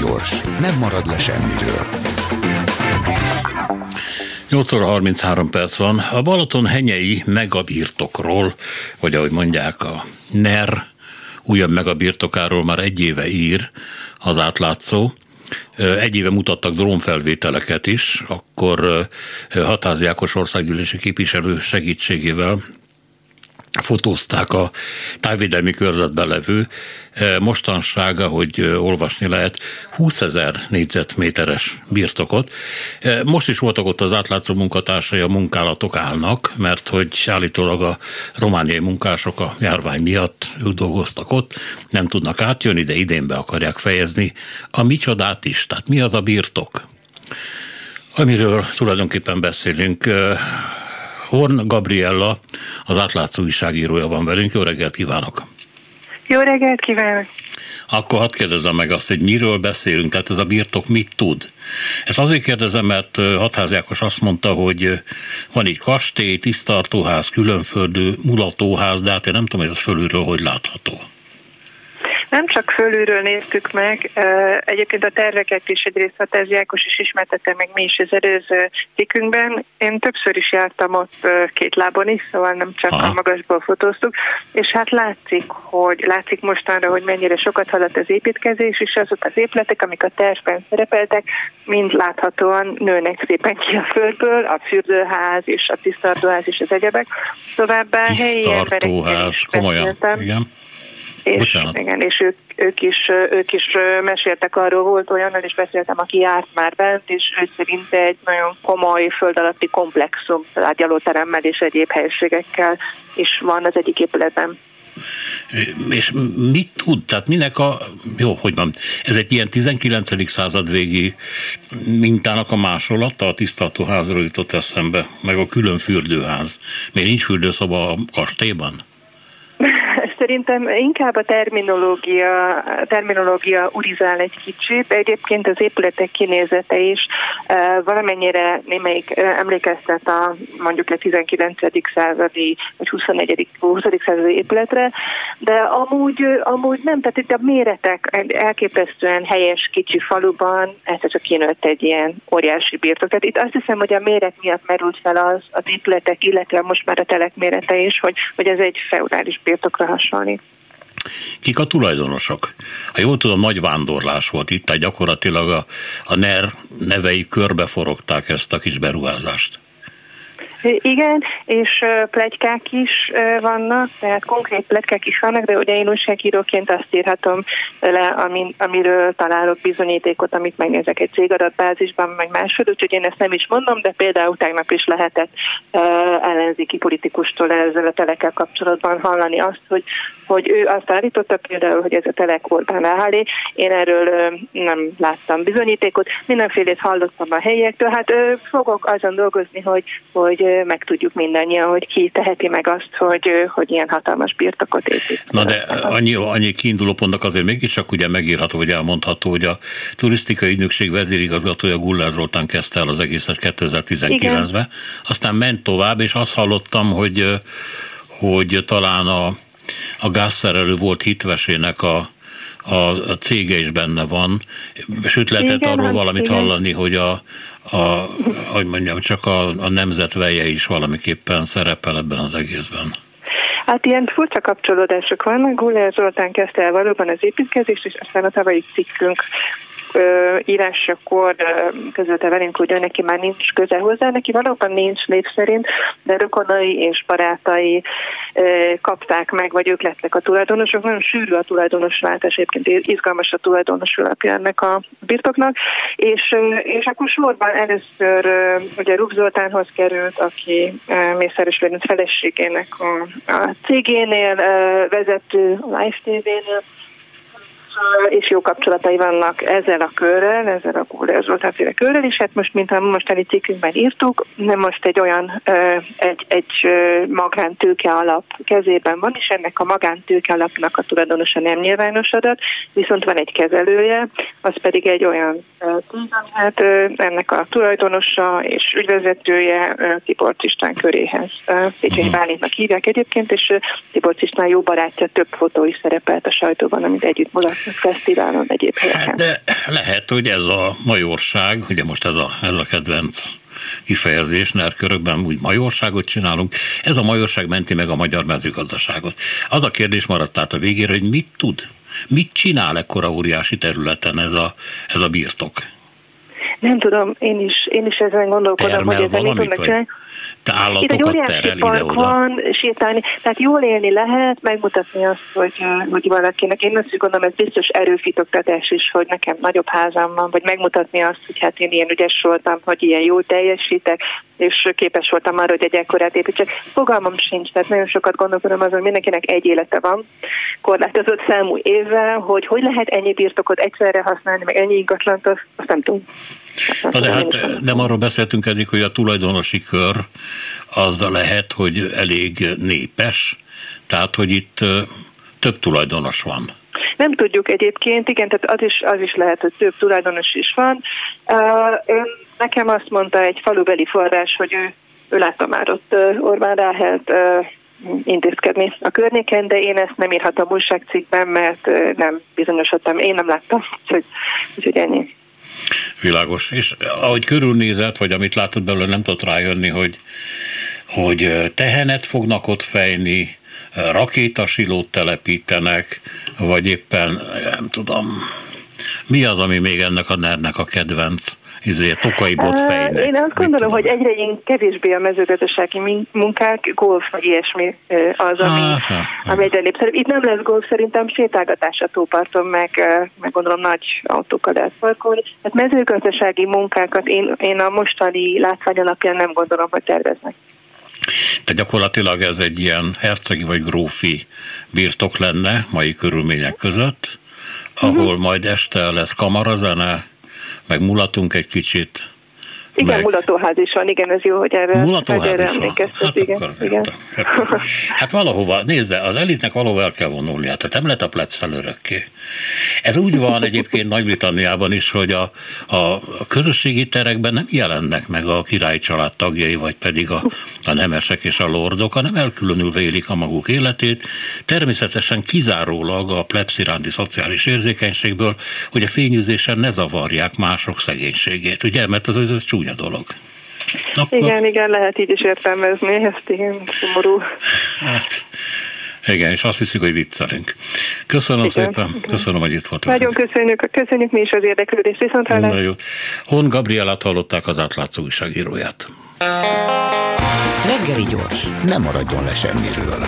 gyors, nem marad le semmiről. 8 óra 33 perc van. A Balaton henyei megabirtokról, vagy ahogy mondják, a NER újabb megabirtokáról már egy éve ír az átlátszó. Egy éve mutattak drónfelvételeket is, akkor Hatázi Ákos országgyűlési képviselő segítségével fotózták a tájvédelmi körzetben levő e, mostansága, hogy e, olvasni lehet, 20 ezer négyzetméteres birtokot. E, most is voltak ott az átlátszó munkatársai, a munkálatok állnak, mert hogy állítólag a romániai munkások a járvány miatt ők dolgoztak ott, nem tudnak átjönni, de idén be akarják fejezni a micsodát is. Tehát mi az a birtok? Amiről tulajdonképpen beszélünk, Horn Gabriella, az átlátszó újságírója van velünk. Jó reggelt kívánok! Jó reggelt kívánok! Akkor hadd kérdezem meg azt, hogy miről beszélünk, tehát ez a birtok mit tud? Ezt azért kérdezem, mert Hatházi Ákos azt mondta, hogy van egy kastély, tisztartóház, különföldő, mulatóház, de hát én nem tudom, hogy ez fölülről hogy látható. Nem csak fölülről néztük meg, egyébként a terveket is egyrészt a Jákos is ismertette meg mi is az előző cikkünkben. Én többször is jártam ott két lábon is, szóval nem csak Aha. a magasból fotóztuk, és hát látszik, hogy látszik mostanra, hogy mennyire sokat haladt az építkezés, és azok az épületek, amik a tervben szerepeltek, mind láthatóan nőnek szépen ki a földből, a fürdőház és a tisztartóház és az egyebek. Továbbá helyi emberek komolyan, igen és, Bocsánat. Igen, és ők, ők, is, ők is meséltek arról, volt olyannal is beszéltem, aki járt már bent, és ő szerint egy nagyon komoly föld alatti komplexum, ágyalóteremmel és egyéb helységekkel is van az egyik épületben. És mit tud, tehát minek a, jó, hogy van, ez egy ilyen 19. század végi mintának a másolata, a tisztartóházról jutott eszembe, meg a külön fürdőház. Miért nincs fürdőszoba a kastélyban? Szerintem inkább a terminológia, terminológia urizál egy kicsit. Egyébként az épületek kinézete is valamennyire némelyik emlékeztet a mondjuk a 19. századi vagy 21. 20. századi épületre, de amúgy, amúgy nem, tehát itt a méretek elképesztően helyes kicsi faluban, ez csak kinőtt egy ilyen óriási birtok. Tehát itt azt hiszem, hogy a méret miatt merült fel az, az épületek, illetve most már a telek mérete is, hogy, hogy ez egy feudális birtokra hasonlít. Kik a tulajdonosok? Ha jól tudom, nagy vándorlás volt itt, tehát gyakorlatilag a, a NER nevei körbeforogták ezt a kis beruházást. Igen, és plegykák is vannak, tehát konkrét plegykák is vannak, de ugye én újságíróként azt írhatom le, amin, amiről találok bizonyítékot, amit megnézek egy cégadatbázisban, meg máshogy, úgyhogy én ezt nem is mondom, de például tegnap is lehetett ellenzéki politikustól ezzel a telekkel kapcsolatban hallani azt, hogy, hogy ő azt állította például, hogy ez a telek Orbán Áhálé, én erről nem láttam bizonyítékot, mindenfélét hallottam a helyiektől, hát fogok azon dolgozni, hogy, hogy megtudjuk mindannyian, hogy ki teheti meg azt, hogy, hogy ilyen hatalmas birtokot épít. Na de annyi, annyi kiinduló pontnak azért mégiscsak ugye megírható, hogy elmondható, hogy a turisztikai ügynökség vezérigazgatója Gullár Zoltán kezdte el az egészet 2019-ben, aztán ment tovább, és azt hallottam, hogy, hogy talán a, a gázszerelő volt hitvesének a, a, a cége is benne van, sőt lehetett igen, arról hát valamit igen. hallani, hogy a, a, hogy mondjam, csak a, a nemzetveje is valamiképpen szerepel ebben az egészben. Hát ilyen furcsa kapcsolódások vannak. Guller Zoltán kezdte el valóban az építkezést, és aztán a tavalyi cikkünk írásakor közölte velünk, hogy ő neki már nincs köze hozzá, neki valóban nincs név szerint, de rokonai és barátai kapták meg, vagy ők lettek a tulajdonosok. Nagyon sűrű a tulajdonosváltás, egyébként izgalmas a tulajdonosulapja ennek a birtoknak, és, és akkor sorban először ugye Rub Zoltánhoz került, aki Mészáros Lőrinc feleségének a, a cégénél vezető, a Live TV-nél, és jó kapcsolatai vannak ezzel a körrel, ezzel a Kóler Zoltánféle körrel, és hát most, mint a mostani cikkünkben írtuk, nem most egy olyan, egy, egy magántőke alap kezében van, és ennek a magántőke alapnak a tulajdonosa nem nyilvános adat, viszont van egy kezelője, az pedig egy olyan hát ennek a tulajdonosa és ügyvezetője Tibor István köréhez. Széchenyi mhm. Bálintnak hívják egyébként, és Tibor István jó barátja több fotó is szerepelt a sajtóban, amit együtt mulatnak fesztiválon egyéb helyeken. Hát de lehet, hogy ez a majorság, ugye most ez a, ez a kedvenc kifejezés, mert körökben úgy majorságot csinálunk. Ez a majorság menti meg a magyar mezőgazdaságot. Az a kérdés maradt át a végére, hogy mit tud, mit csinál ekkora óriási területen ez a, ez a birtok? Nem tudom, én is, én is ezen gondolkodom, Termel hogy ezen mit tudnak csinálni. Te állatokat Itt terel ide-oda. van, sétálni, tehát jól élni lehet, megmutatni azt, hogy, hogy valakinek, én azt gondolom, ez biztos erőfitoktatás is, hogy nekem nagyobb házam van, vagy megmutatni azt, hogy hát én ilyen ügyes voltam, hogy ilyen jól teljesítek, és képes voltam arra, hogy egy ekkorát építsek. Fogalmam sincs, tehát nagyon sokat gondolkodom azon, hogy mindenkinek egy élete van, korlátozott számú évvel, hogy hogy lehet ennyi birtokot egyszerre használni, meg ennyi ingatlant, azt, azt nem tudom. Na de hát nem arról beszéltünk eddig, hogy a tulajdonosi kör az lehet, hogy elég népes, tehát hogy itt több tulajdonos van. Nem tudjuk egyébként, igen, tehát az is, az is lehet, hogy több tulajdonos is van. Ön nekem azt mondta egy falubeli forrás, hogy ő, ő látta már ott Orbán Ráhelt intézkedni a környéken, de én ezt nem írhatom újságcikkben, mert nem bizonyosodtam, én nem láttam, úgyhogy, úgyhogy ennyi. Világos. És ahogy körülnézett, vagy amit látott belőle, nem tudott rájönni, hogy, hogy tehenet fognak ott fejni, rakétasilót telepítenek, vagy éppen, nem tudom, mi az, ami még ennek a nernek a kedvenc izé, tokaiból fejnek. Én azt gondolom, hogy egyre én kevésbé a mezőgazdasági munkák, golf vagy ilyesmi az, ami, Aha. ami egyre népszerűbb. Itt nem lesz golf, szerintem sétálgatás a tóparton, meg, meg gondolom nagy autókkal lehet parkolni. Tehát mezőgazdasági munkákat én, én a mostani látvány alapján nem gondolom, hogy terveznek. Tehát gyakorlatilag ez egy ilyen hercegi vagy grófi birtok lenne mai körülmények között, ahol uh-huh. majd este lesz kamarazene, meg mulatunk egy kicsit. Igen, meg... mulatóház is van, igen, ez jó, hogy erre, erre emlékeztet. Hát, igen, akkor, igen. Hát, hát valahova, nézze, az elitnek valahova el kell vonulni, tehát nem lehet a plebszel örökké. Ez úgy van egyébként Nagy-Britanniában is, hogy a, a közösségi terekben nem jelennek meg a királyi család tagjai, vagy pedig a, a nemesek és a lordok, hanem elkülönülve élik a maguk életét, természetesen kizárólag a plebsziránti szociális érzékenységből, hogy a fényűzésen ne zavarják mások szegénységét, ugye, mert az az, az csúnya dolog. Akkor... Igen, igen, lehet így is értelmezni, ezt igen, szomorú. Hát, igen, és azt hiszük, hogy viccelünk. Köszönöm Igen. szépen, köszönöm, hogy itt voltunk. Nagyon köszönjük, köszönjük mi is az érdeklődést, viszont hallás. Hon Gabrielát hallották az átlátszó újságíróját. Reggeli gyors, nem maradjon le semmiről.